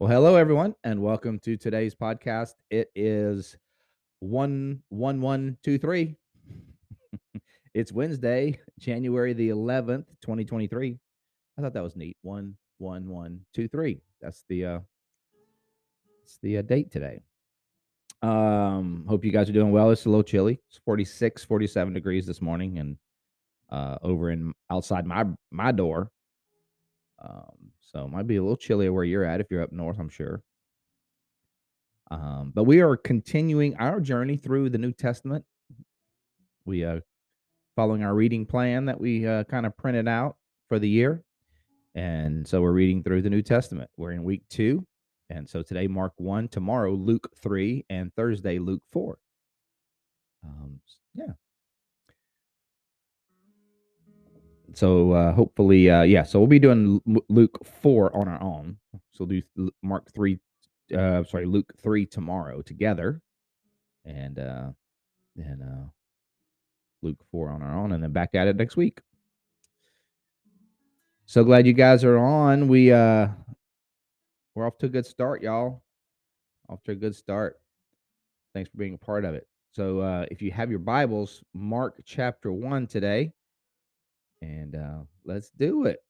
Well, hello everyone, and welcome to today's podcast. It is one one one two three. it's Wednesday, January the eleventh, twenty twenty three. I thought that was neat. One one one two three. That's the uh, it's the uh, date today. Um, hope you guys are doing well. It's a little chilly. It's 46, 47 degrees this morning, and uh, over in outside my my door. Um, so it might be a little chillier where you're at if you're up north, I'm sure. Um, but we are continuing our journey through the New Testament. We are following our reading plan that we uh, kind of printed out for the year. And so we're reading through the New Testament. We're in week two. And so today, Mark 1, tomorrow, Luke 3, and Thursday, Luke 4. Um, yeah. So uh, hopefully, uh, yeah. So we'll be doing Luke four on our own. So we'll do Mark three, uh, sorry, Luke three tomorrow together, and uh, then uh, Luke four on our own, and then back at it next week. So glad you guys are on. We uh, we're off to a good start, y'all. Off to a good start. Thanks for being a part of it. So uh, if you have your Bibles, Mark chapter one today and uh, let's do it.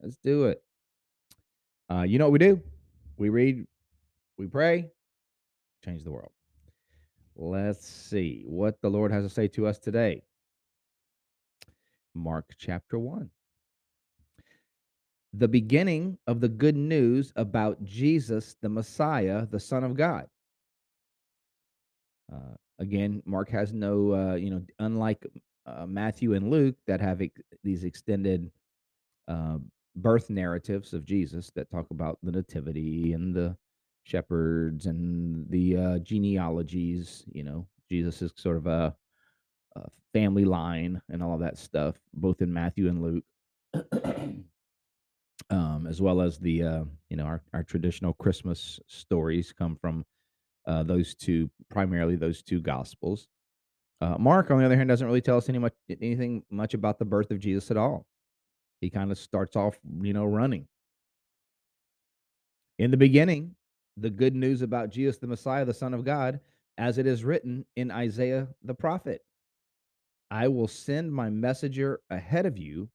Let's do it. Uh, you know what we do? We read, we pray, change the world. Let's see what the Lord has to say to us today. Mark chapter 1. The beginning of the good news about Jesus, the Messiah, the Son of God. Uh, again, Mark has no, uh, you know, unlike uh, Matthew and Luke that have ex- these extended uh, birth narratives of Jesus that talk about the nativity and the shepherds and the uh, genealogies. You know, Jesus is sort of a, a family line and all of that stuff, both in Matthew and Luke. um, as well as the uh, you know our, our traditional Christmas stories come from uh, those two primarily those two gospels. Uh, Mark, on the other hand, doesn't really tell us any much anything much about the birth of Jesus at all. He kind of starts off, you know, running. In the beginning, the good news about Jesus the Messiah, the Son of God, as it is written in Isaiah the prophet. I will send my messenger ahead of you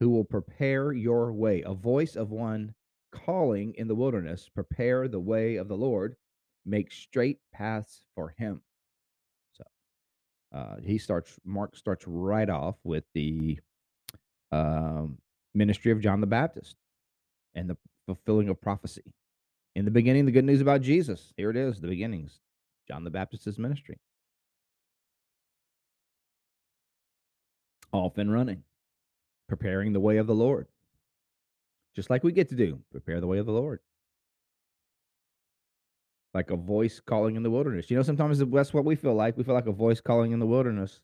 who will prepare your way. A voice of one calling in the wilderness, prepare the way of the Lord, make straight paths for him. Uh, he starts Mark starts right off with the um, ministry of John the Baptist and the fulfilling of prophecy. In the beginning, the good news about Jesus. Here it is, the beginnings. John the Baptist's ministry. Off and running, preparing the way of the Lord. Just like we get to do, prepare the way of the Lord like a voice calling in the wilderness. You know, sometimes that's what we feel like. We feel like a voice calling in the wilderness.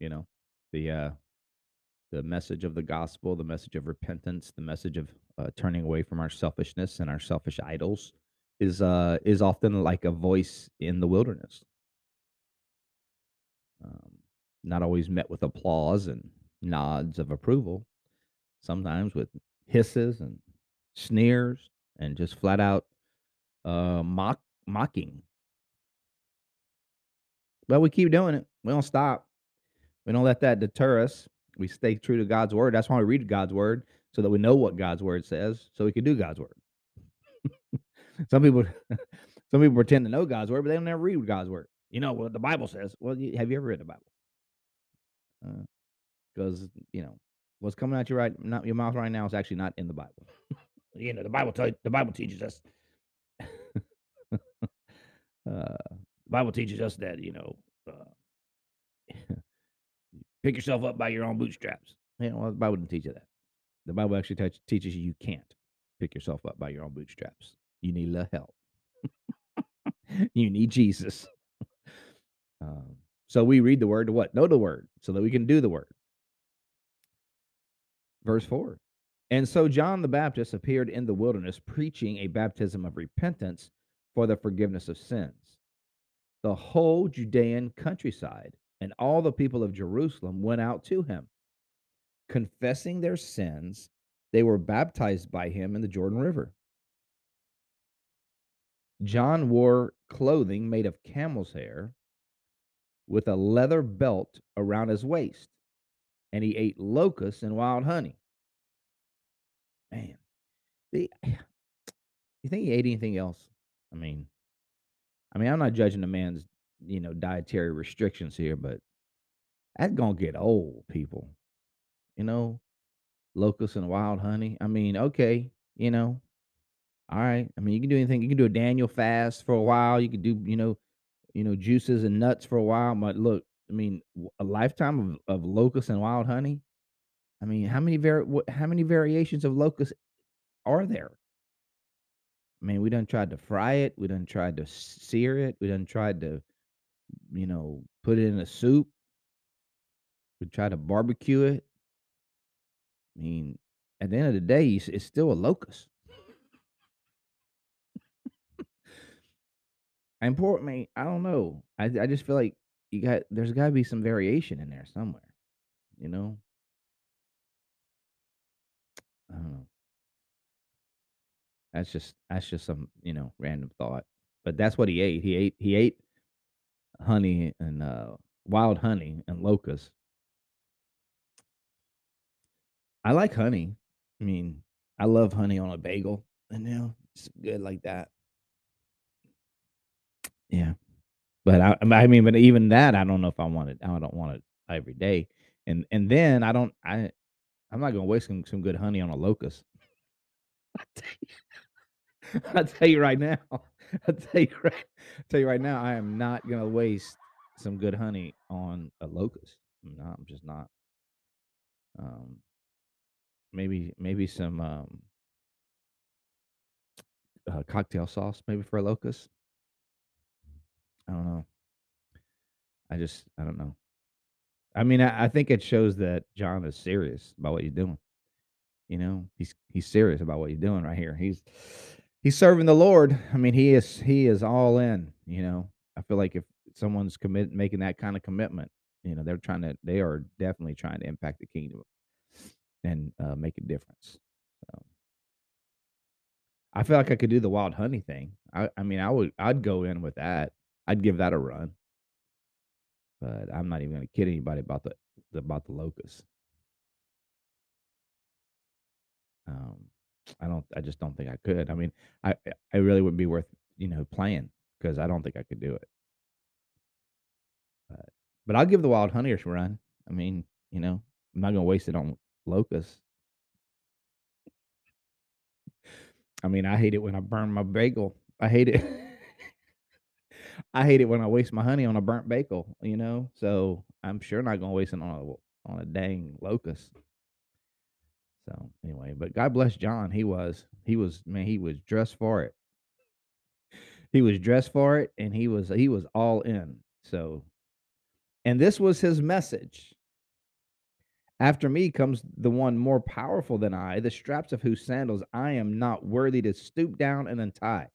You know, the uh the message of the gospel, the message of repentance, the message of uh, turning away from our selfishness and our selfish idols is uh is often like a voice in the wilderness. Um, not always met with applause and nods of approval. Sometimes with hisses and sneers and just flat out uh, mock mocking. But we keep doing it. We don't stop. We don't let that deter us. We stay true to God's word. That's why we read God's word so that we know what God's word says, so we can do God's word. some people, some people pretend to know God's word, but they don't never read God's word. You know what the Bible says. Well, have you ever read the Bible? Because uh, you know what's coming out your right, not your mouth right now is actually not in the Bible. you know the Bible. T- the Bible teaches us uh, Bible teaches us that you know, uh, pick yourself up by your own bootstraps. Know, well, the Bible didn't teach you that. The Bible actually teaches you you can't pick yourself up by your own bootstraps. You need little help. you need Jesus. Um, so we read the word to what? Know the word so that we can do the word. Verse 4. And so John the Baptist appeared in the wilderness preaching a baptism of repentance for the forgiveness of sins. The whole Judean countryside and all the people of Jerusalem went out to him. Confessing their sins, they were baptized by him in the Jordan River. John wore clothing made of camel's hair with a leather belt around his waist, and he ate locusts and wild honey. Man, the, you think he ate anything else? I mean, I mean, I'm not judging a man's, you know, dietary restrictions here, but that's gonna get old, people. You know, locusts and wild honey. I mean, okay, you know, all right. I mean, you can do anything. You can do a Daniel fast for a while. You can do, you know, you know, juices and nuts for a while. But look, I mean, a lifetime of, of locusts and wild honey. I mean, how many var- how many variations of locusts are there? I mean, we done tried to fry it. We done tried to sear it. We done tried to, you know, put it in a soup. We tried to barbecue it. I mean, at the end of the day, it's, still a locust. poor me, I don't know. I I just feel like you got there's got to be some variation in there somewhere. You know, I don't know. That's just that's just some you know random thought, but that's what he ate. He ate he ate honey and uh, wild honey and locusts. I like honey. I mean, I love honey on a bagel, and you know it's good like that. Yeah, but I I mean, but even that, I don't know if I want it. I don't want it every day, and and then I don't I I'm not gonna waste some some good honey on a locust. I'll tell you right now. I'll tell you right, tell you right now. I am not gonna waste some good honey on a locust. No, I'm just not. Um, maybe maybe some um, uh, cocktail sauce, maybe for a locust. I don't know. I just I don't know. I mean, I, I think it shows that John is serious about what he's doing. You know, he's he's serious about what he's doing right here. He's he's serving the Lord. I mean, he is he is all in. You know, I feel like if someone's commit making that kind of commitment, you know, they're trying to they are definitely trying to impact the kingdom and uh, make a difference. So I feel like I could do the wild honey thing. I I mean, I would I'd go in with that. I'd give that a run. But I'm not even going to kid anybody about the about the locust. Um, I don't. I just don't think I could. I mean, I I really wouldn't be worth you know playing because I don't think I could do it. But but I'll give the wild honey a run. I mean, you know, I'm not gonna waste it on locusts. I mean, I hate it when I burn my bagel. I hate it. I hate it when I waste my honey on a burnt bagel. You know, so I'm sure not gonna waste it on a on a dang locust. So anyway, but God bless John. He was he was man, he was dressed for it. He was dressed for it and he was he was all in. So and this was his message. After me comes the one more powerful than I, the straps of whose sandals I am not worthy to stoop down and untie.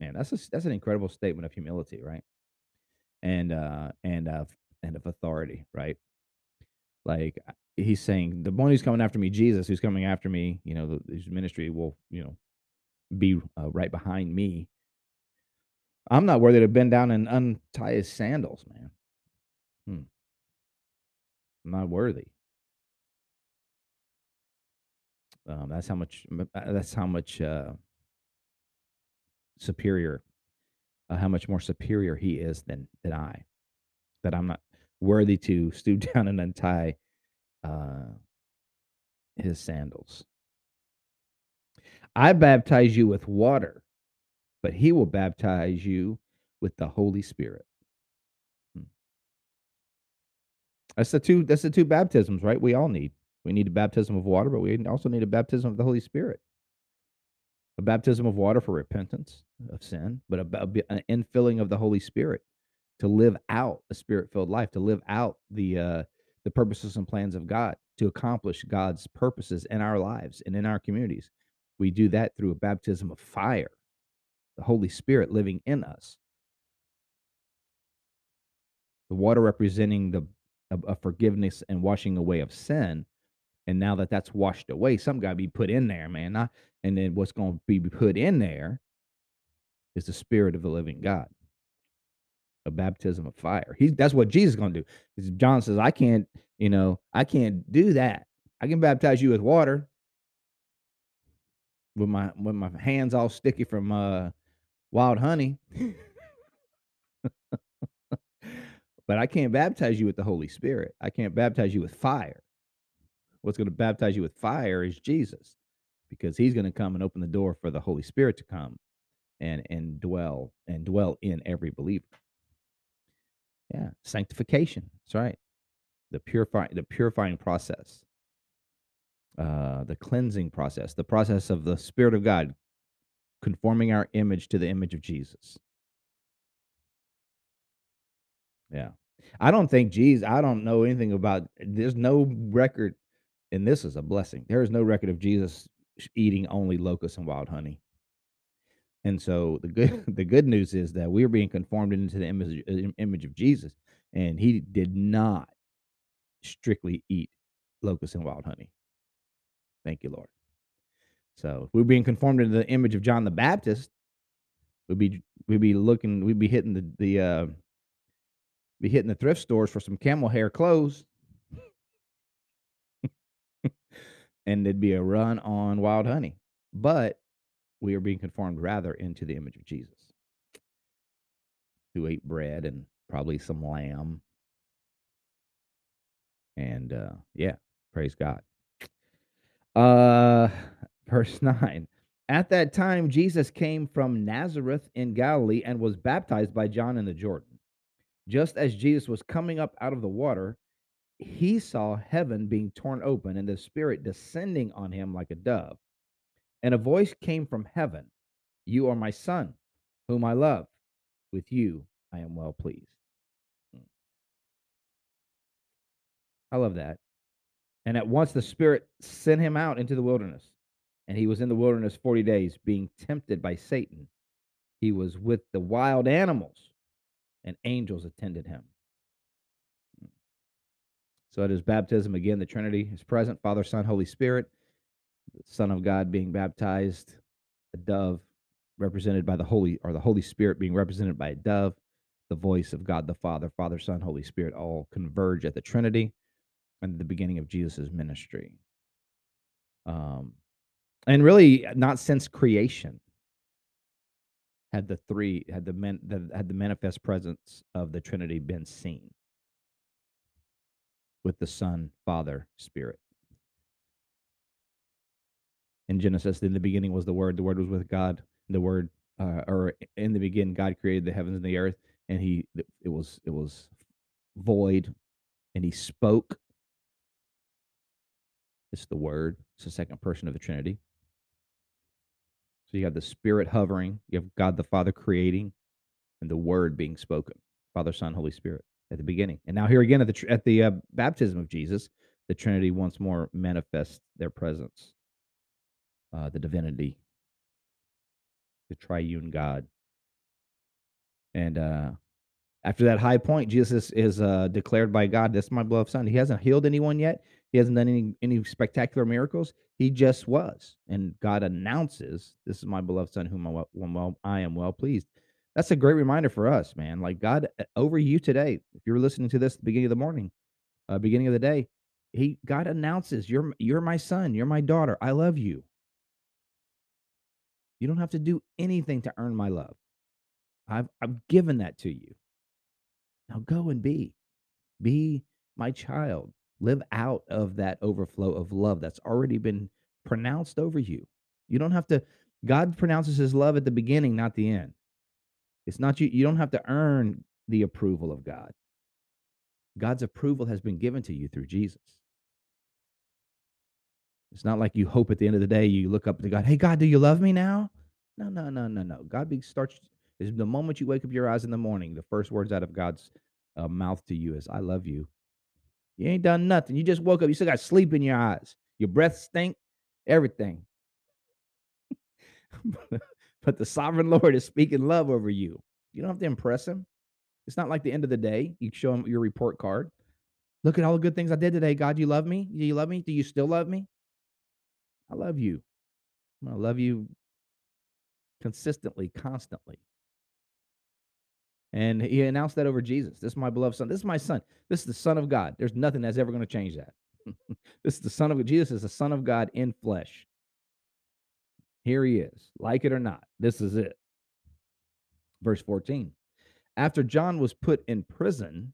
Man, that's a, that's an incredible statement of humility, right? And uh and of and of authority, right? Like he's saying, the one who's coming after me, Jesus, who's coming after me, you know, the, his ministry will, you know, be uh, right behind me. I'm not worthy to bend down and untie his sandals, man. Hmm. I'm not worthy. Um, that's how much. Uh, that's how much uh, superior. Uh, how much more superior he is than than I. That I'm not worthy to stoop down and untie uh, his sandals. I baptize you with water, but he will baptize you with the Holy Spirit. Hmm. That's the two that's the two baptisms, right? We all need. We need a baptism of water, but we also need a baptism of the Holy Spirit. a baptism of water for repentance of sin, but a, a, an infilling of the Holy Spirit to live out a spirit-filled life, to live out the uh, the purposes and plans of God, to accomplish God's purposes in our lives and in our communities. We do that through a baptism of fire, the Holy Spirit living in us. The water representing the a, forgiveness and washing away of sin. And now that that's washed away, some got to be put in there, man. And then what's going to be put in there is the Spirit of the living God, a baptism of fire. He's that's what Jesus is going to do. John says, I can't, you know, I can't do that. I can baptize you with water with my with my hands all sticky from uh wild honey. but I can't baptize you with the Holy Spirit. I can't baptize you with fire. What's going to baptize you with fire is Jesus because he's going to come and open the door for the Holy Spirit to come and and dwell and dwell in every believer. Yeah, sanctification. That's right. The purifying the purifying process. Uh the cleansing process, the process of the spirit of God conforming our image to the image of Jesus. Yeah. I don't think Jesus, I don't know anything about there's no record and this is a blessing. There is no record of Jesus eating only locusts and wild honey. And so the good the good news is that we're being conformed into the image image of Jesus, and he did not strictly eat locusts and wild honey. Thank you, Lord. So if we're being conformed into the image of John the Baptist, we'd be we'd be looking, we'd be hitting the the uh, be hitting the thrift stores for some camel hair clothes. and there'd be a run on wild honey. But we are being conformed rather into the image of Jesus, who ate bread and probably some lamb. And uh, yeah, praise God. Uh, verse 9. At that time, Jesus came from Nazareth in Galilee and was baptized by John in the Jordan. Just as Jesus was coming up out of the water, he saw heaven being torn open and the Spirit descending on him like a dove. And a voice came from heaven You are my Son, whom I love. With you I am well pleased. Hmm. I love that. And at once the Spirit sent him out into the wilderness. And he was in the wilderness 40 days, being tempted by Satan. He was with the wild animals, and angels attended him. So at his baptism, again, the Trinity is present Father, Son, Holy Spirit, the Son of God being baptized, a dove represented by the Holy, or the Holy Spirit being represented by a dove, the voice of God the Father, Father, Son, Holy Spirit all converge at the Trinity and the beginning of Jesus' ministry. Um, and really, not since creation had the three had the men the, had the manifest presence of the Trinity been seen with the Son, Father, Spirit. In Genesis, in the beginning was the Word. The Word was with God. The Word, uh, or in the beginning, God created the heavens and the earth, and He it was it was void, and He spoke. It's the Word. It's the second person of the Trinity. So you have the Spirit hovering. You have God the Father creating, and the Word being spoken. Father, Son, Holy Spirit at the beginning. And now here again at the at the uh, baptism of Jesus, the Trinity once more manifests their presence, uh, the divinity, the triune God. And uh, after that high point, Jesus is, uh, declared by God, "This is my beloved Son." He hasn't healed anyone yet. He hasn't done any any spectacular miracles. He just was, and God announces, "This is my beloved Son, whom I, well, I am well pleased." That's a great reminder for us, man. Like God uh, over you today, if you're listening to this at the beginning of the morning, uh, beginning of the day, He God announces, "You're you're my son, you're my daughter. I love you. You don't have to do anything to earn my love. I've I've given that to you. Now go and be, be my child. Live out of that overflow of love that's already been pronounced over you. You don't have to. God pronounces His love at the beginning, not the end. It's not you, you don't have to earn the approval of God. God's approval has been given to you through Jesus. It's not like you hope at the end of the day you look up to God, hey God, do you love me now? No, no, no, no, no. God starts is the moment you wake up your eyes in the morning, the first words out of God's uh, mouth to you is, I love you. You ain't done nothing. You just woke up. You still got sleep in your eyes. Your breath stink, everything. but the sovereign Lord is speaking love over you. You don't have to impress him. It's not like the end of the day. You show him your report card. Look at all the good things I did today. God, you love me? Do you love me? Do you still love me? I love you. I love you consistently, constantly. And he announced that over Jesus. This is my beloved son. This is my son. This is the son of God. There's nothing that's ever going to change that. this is the son of Jesus is the son of God in flesh. Here he is. Like it or not. This is it. Verse 14. After John was put in prison,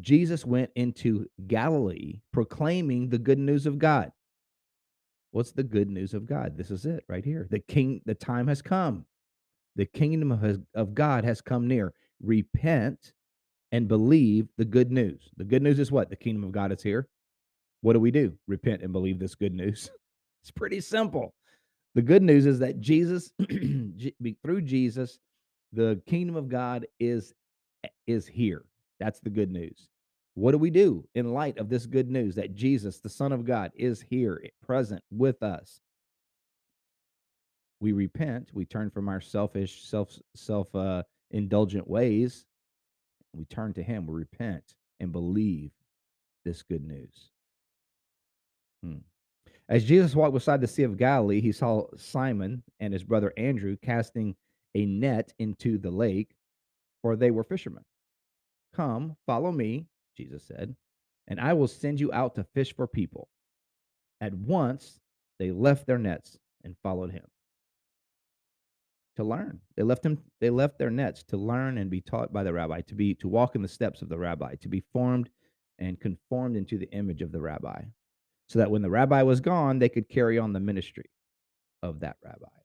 Jesus went into Galilee proclaiming the good news of God. What's the good news of God? This is it right here. The king the time has come. The kingdom of, of God has come near. Repent and believe the good news. The good news is what? The kingdom of God is here. What do we do? Repent and believe this good news. It's pretty simple. The good news is that Jesus, through Jesus, the kingdom of God is is here. That's the good news. What do we do in light of this good news that Jesus, the Son of God, is here, present with us? we repent, we turn from our selfish, self self uh, indulgent ways. We turn to Him, we repent and believe this good news. Hmm. As Jesus walked beside the Sea of Galilee, he saw Simon and his brother Andrew casting a net into the lake, for they were fishermen. Come, follow me, Jesus said, and I will send you out to fish for people. At once they left their nets and followed him to learn. They left him they left their nets to learn and be taught by the rabbi, to be to walk in the steps of the rabbi, to be formed and conformed into the image of the rabbi. So that when the rabbi was gone, they could carry on the ministry of that rabbi.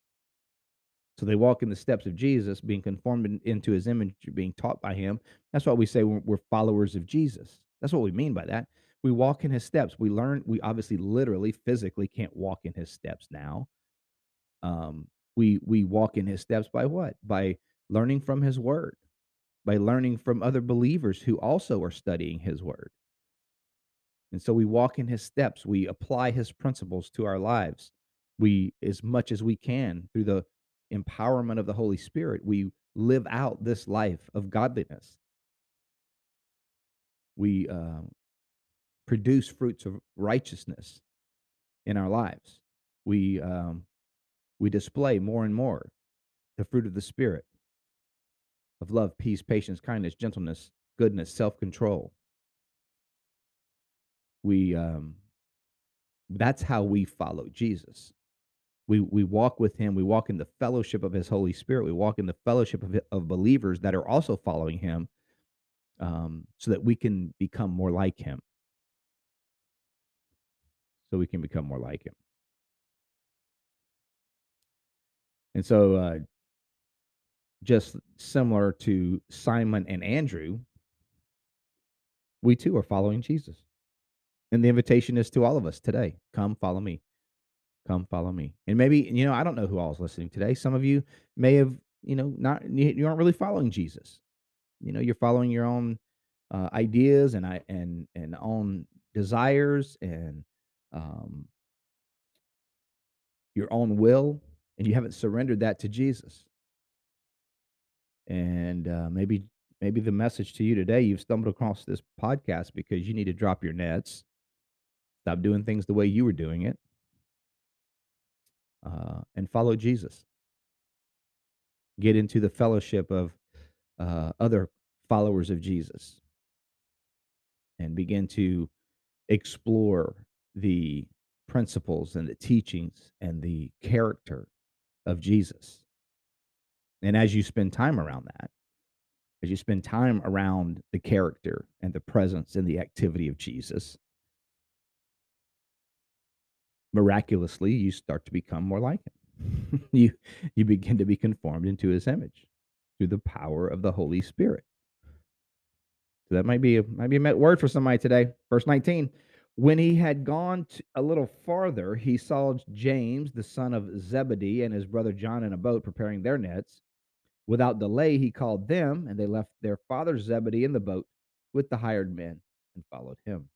So they walk in the steps of Jesus, being conformed in, into his image, being taught by him. That's why we say we're followers of Jesus. That's what we mean by that. We walk in his steps. We learn, we obviously literally, physically can't walk in his steps now. Um, we we walk in his steps by what by learning from his word by learning from other believers who also are studying his word and so we walk in his steps we apply his principles to our lives we as much as we can through the empowerment of the holy spirit we live out this life of godliness we uh, produce fruits of righteousness in our lives we um, we display more and more the fruit of the Spirit of love, peace, patience, kindness, gentleness, goodness, self control. We, um, that's how we follow Jesus. We, we walk with him. We walk in the fellowship of his Holy Spirit. We walk in the fellowship of, of believers that are also following him um, so that we can become more like him. So we can become more like him. And so, uh, just similar to Simon and Andrew, we too are following Jesus. And the invitation is to all of us today come follow me. Come follow me. And maybe, you know, I don't know who all is listening today. Some of you may have, you know, not, you aren't really following Jesus. You know, you're following your own uh, ideas and I and and own desires and um, your own will and you haven't surrendered that to Jesus. And uh, maybe maybe the message to you today, you've stumbled across this podcast because you need to drop your nets, stop doing things the way you were doing it, uh, and follow Jesus. Get into the fellowship of uh, other followers of Jesus and begin to explore the principles and the teachings and the character of Jesus. And as you spend time around that, as you spend time around the character and the presence and the activity of Jesus, miraculously you start to become more like him. you you begin to be conformed into his image through the power of the Holy Spirit. So that might be a might be a word for somebody today. Verse 19. When he had gone a little farther, he saw James, the son of Zebedee, and his brother John in a boat preparing their nets. Without delay, he called them, and they left their father Zebedee in the boat with the hired men and followed him.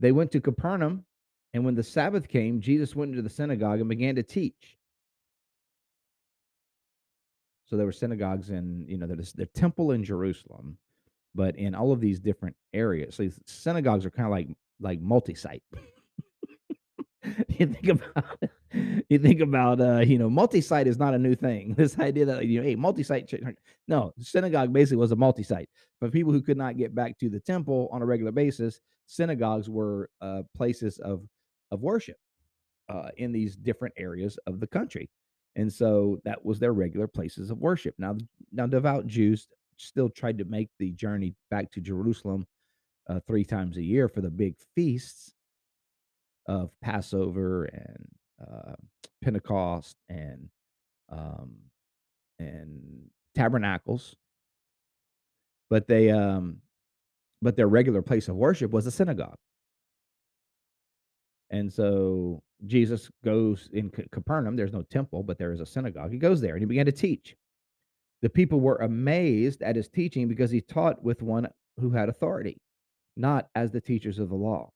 They went to Capernaum, and when the Sabbath came, Jesus went into the synagogue and began to teach. So there were synagogues in, you know, there's the temple in Jerusalem, but in all of these different areas. So synagogues are kind of like like multi-site. you think about you think about uh you know multi-site is not a new thing this idea that you know hey multi-site no synagogue basically was a multi-site for people who could not get back to the temple on a regular basis synagogues were uh places of of worship uh in these different areas of the country and so that was their regular places of worship now now devout jews still tried to make the journey back to jerusalem uh, three times a year for the big feasts of Passover and uh, Pentecost and um, and tabernacles, but they um, but their regular place of worship was a synagogue. And so Jesus goes in Capernaum. There's no temple, but there is a synagogue. He goes there and he began to teach. The people were amazed at his teaching because he taught with one who had authority, not as the teachers of the law.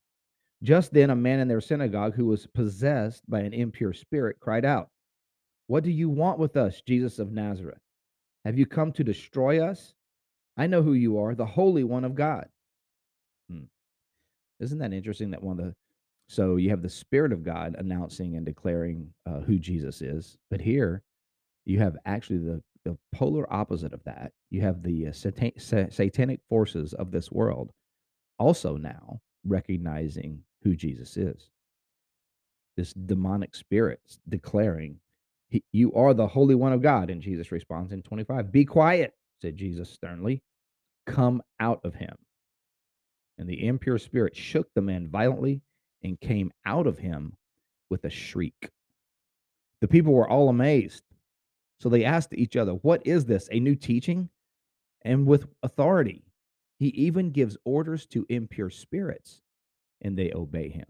Just then, a man in their synagogue who was possessed by an impure spirit cried out, What do you want with us, Jesus of Nazareth? Have you come to destroy us? I know who you are, the Holy One of God. Hmm. Isn't that interesting that one of the so you have the Spirit of God announcing and declaring uh, who Jesus is, but here you have actually the the polar opposite of that. You have the uh, satan- satanic forces of this world also now recognizing who Jesus is. This demonic spirit declaring, You are the Holy One of God. And Jesus responds in 25, Be quiet, said Jesus sternly. Come out of him. And the impure spirit shook the man violently and came out of him with a shriek. The people were all amazed. So they asked each other, What is this? A new teaching? And with authority. He even gives orders to impure spirits and they obey him.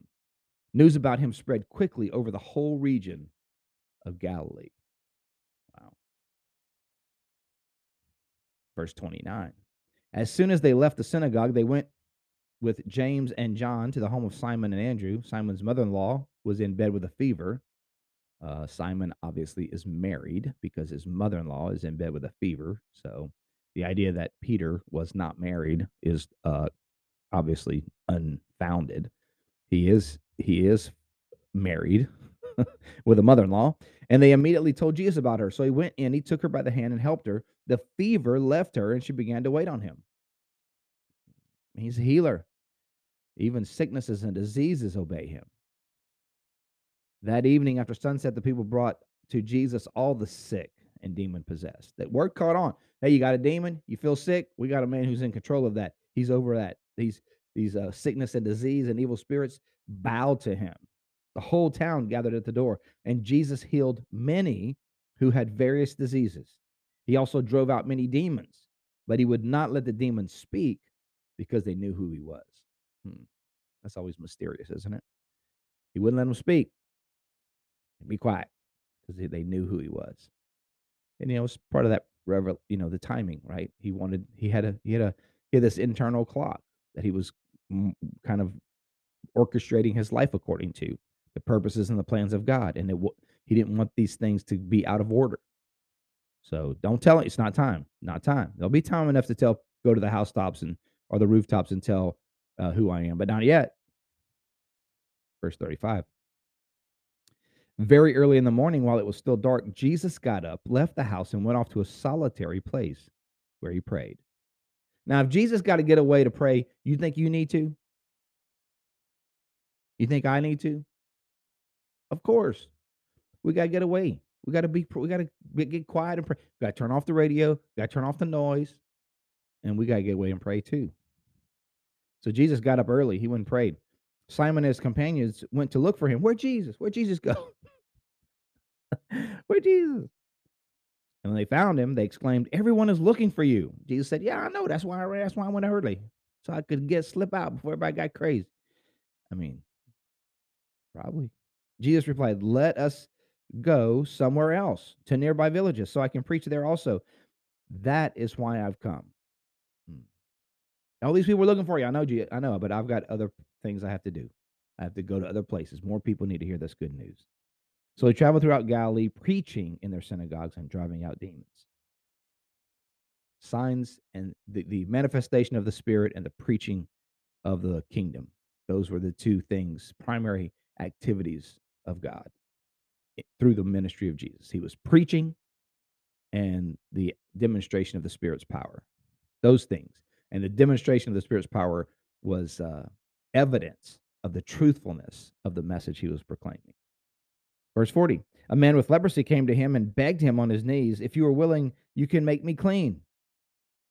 News about him spread quickly over the whole region of Galilee. Wow. Verse 29. As soon as they left the synagogue, they went with James and John to the home of Simon and Andrew. Simon's mother in law was in bed with a fever. Uh, Simon obviously is married because his mother in law is in bed with a fever. So the idea that Peter was not married is uh, obviously unfounded. He is he is married with a mother-in-law, and they immediately told Jesus about her. So he went in, he took her by the hand and helped her. The fever left her, and she began to wait on him. He's a healer. Even sicknesses and diseases obey him. That evening after sunset, the people brought to Jesus all the sick and demon possessed. That word caught on. Hey, you got a demon? You feel sick? We got a man who's in control of that. He's over that. These these uh, sickness and disease and evil spirits bowed to him. The whole town gathered at the door, and Jesus healed many who had various diseases. He also drove out many demons, but he would not let the demons speak because they knew who he was. Hmm. That's always mysterious, isn't it? He wouldn't let them speak. Be quiet because they knew who he was. And you know, it's part of that you know, the timing, right? He wanted he had a he had a he had this internal clock that he was kind of orchestrating his life according to the purposes and the plans of God. And it, he didn't want these things to be out of order. So don't tell it it's not time. Not time. There'll be time enough to tell, go to the housetops and or the rooftops and tell uh, who I am, but not yet. Verse 35. Very early in the morning, while it was still dark, Jesus got up, left the house, and went off to a solitary place where he prayed. Now, if Jesus got to get away to pray, you think you need to? You think I need to? Of course. We got to get away. We got to be, we got to get quiet and pray. We got to turn off the radio, got to turn off the noise, and we got to get away and pray too. So Jesus got up early. He went and prayed. Simon and his companions went to look for him. Where Jesus? Where Jesus go? Where Jesus? And when they found him, they exclaimed, "Everyone is looking for you." Jesus said, "Yeah, I know. That's why I that's why I went early, so I could get slip out before everybody got crazy." I mean, probably. Jesus replied, Let us go somewhere else to nearby villages so I can preach there also. That is why I've come. All these people are looking for you. I know, G- I know, but I've got other things I have to do. I have to go to other places. More people need to hear this good news. So he traveled throughout Galilee, preaching in their synagogues and driving out demons. Signs and the, the manifestation of the Spirit and the preaching of the kingdom. Those were the two things, primary activities of God through the ministry of Jesus. He was preaching and the demonstration of the Spirit's power. Those things. And the demonstration of the Spirit's power was uh, evidence of the truthfulness of the message he was proclaiming. Verse 40 A man with leprosy came to him and begged him on his knees, If you are willing, you can make me clean.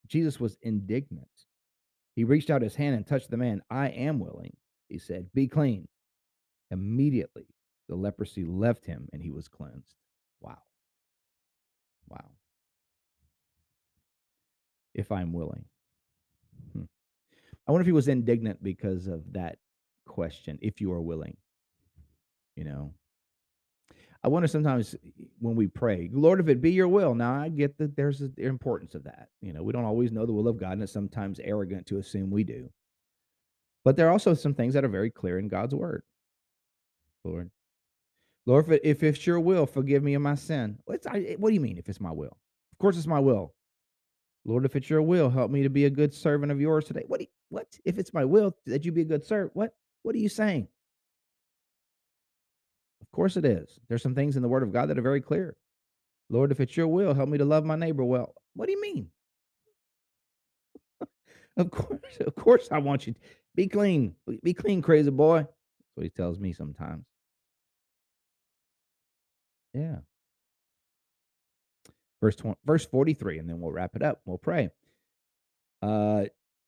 Jesus was indignant. He reached out his hand and touched the man. I am willing, he said, Be clean. Immediately, the leprosy left him and he was cleansed. Wow. Wow. If I'm willing. I wonder if he was indignant because of that question, if you are willing. You know, I wonder sometimes when we pray, Lord, if it be your will. Now, I get that there's the importance of that. You know, we don't always know the will of God, and it's sometimes arrogant to assume we do. But there are also some things that are very clear in God's word. Lord, Lord, if, it, if it's your will, forgive me of my sin. I, what do you mean if it's my will? Of course, it's my will. Lord, if it's your will, help me to be a good servant of yours today. What? Do you, what? If it's my will that you be a good servant, what? What are you saying? Of course it is. There's some things in the Word of God that are very clear. Lord, if it's your will, help me to love my neighbor well. What do you mean? of course, of course, I want you to be clean. Be clean, crazy boy. That's what he tells me sometimes. Yeah. Verse 20, verse 43, and then we'll wrap it up. We'll pray. Uh,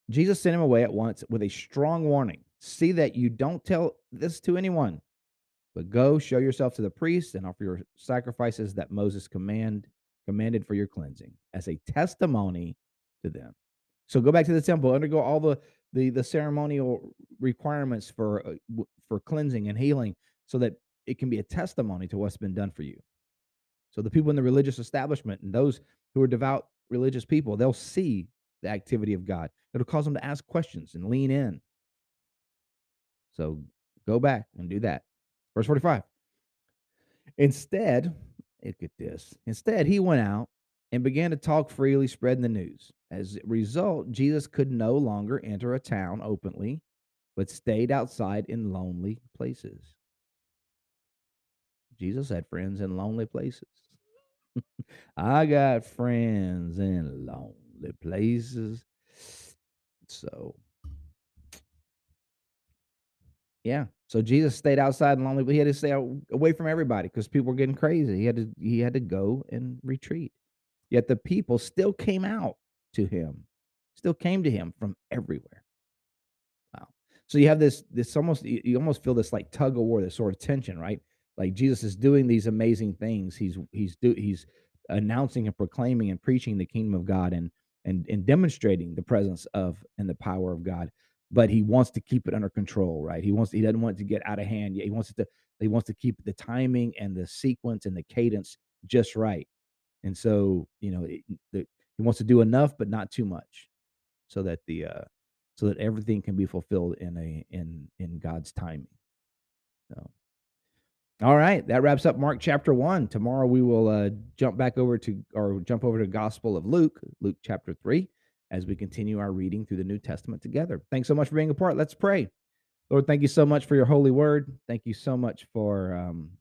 Jesus sent him away at once with a strong warning. See that you don't tell this to anyone, but go show yourself to the priests and offer your sacrifices that Moses command commanded for your cleansing as a testimony to them. So go back to the temple, undergo all the the, the ceremonial requirements for uh, for cleansing and healing, so that it can be a testimony to what's been done for you. So the people in the religious establishment and those who are devout religious people, they'll see the activity of God. It'll cause them to ask questions and lean in. So go back and do that. Verse 45. Instead, look at this. Instead, he went out and began to talk freely, spreading the news. As a result, Jesus could no longer enter a town openly, but stayed outside in lonely places. Jesus had friends in lonely places. I got friends in lonely places. So, yeah. So Jesus stayed outside and lonely, but he had to stay away from everybody because people were getting crazy. He had to he had to go and retreat. Yet the people still came out to him, still came to him from everywhere. Wow. So you have this this almost you, you almost feel this like tug of war, this sort of tension, right? Like Jesus is doing these amazing things. He's he's do he's announcing and proclaiming and preaching the kingdom of God and and and demonstrating the presence of and the power of God. But he wants to keep it under control, right? He wants he doesn't want it to get out of hand. He wants it to he wants to keep the timing and the sequence and the cadence just right. And so, you know, it, the, he wants to do enough, but not too much, so that the uh, so that everything can be fulfilled in a in in God's timing. So, all right, that wraps up Mark chapter one. Tomorrow we will uh, jump back over to or jump over to Gospel of Luke, Luke chapter three, as we continue our reading through the New Testament together. Thanks so much for being a part. Let's pray. Lord, thank you so much for your holy word. Thank you so much for um,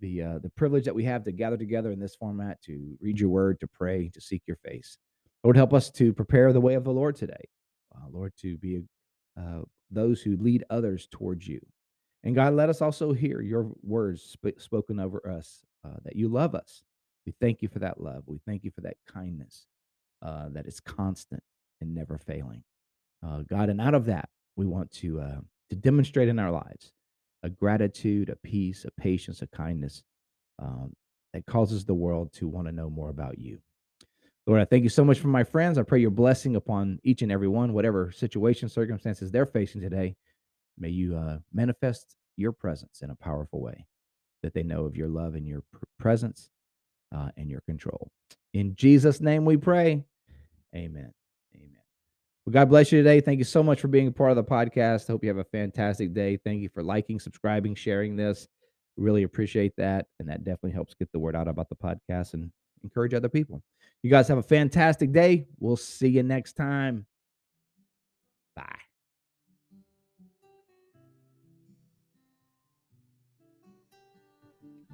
the uh, the privilege that we have to gather together in this format to read your word, to pray, to seek your face. Lord, help us to prepare the way of the Lord today. Uh, Lord, to be uh, those who lead others towards you. And God, let us also hear your words sp- spoken over us uh, that you love us. We thank you for that love. We thank you for that kindness uh, that is constant and never failing. Uh, God, and out of that, we want to uh, to demonstrate in our lives a gratitude, a peace, a patience, a kindness um, that causes the world to want to know more about you. Lord, I thank you so much for my friends. I pray your blessing upon each and every one, whatever situation, circumstances they're facing today. May you uh, manifest your presence in a powerful way, that they know of your love and your pr- presence uh, and your control. In Jesus' name we pray. Amen. Amen. Well, God bless you today. Thank you so much for being a part of the podcast. Hope you have a fantastic day. Thank you for liking, subscribing, sharing this. Really appreciate that. And that definitely helps get the word out about the podcast and encourage other people. You guys have a fantastic day. We'll see you next time. Bye.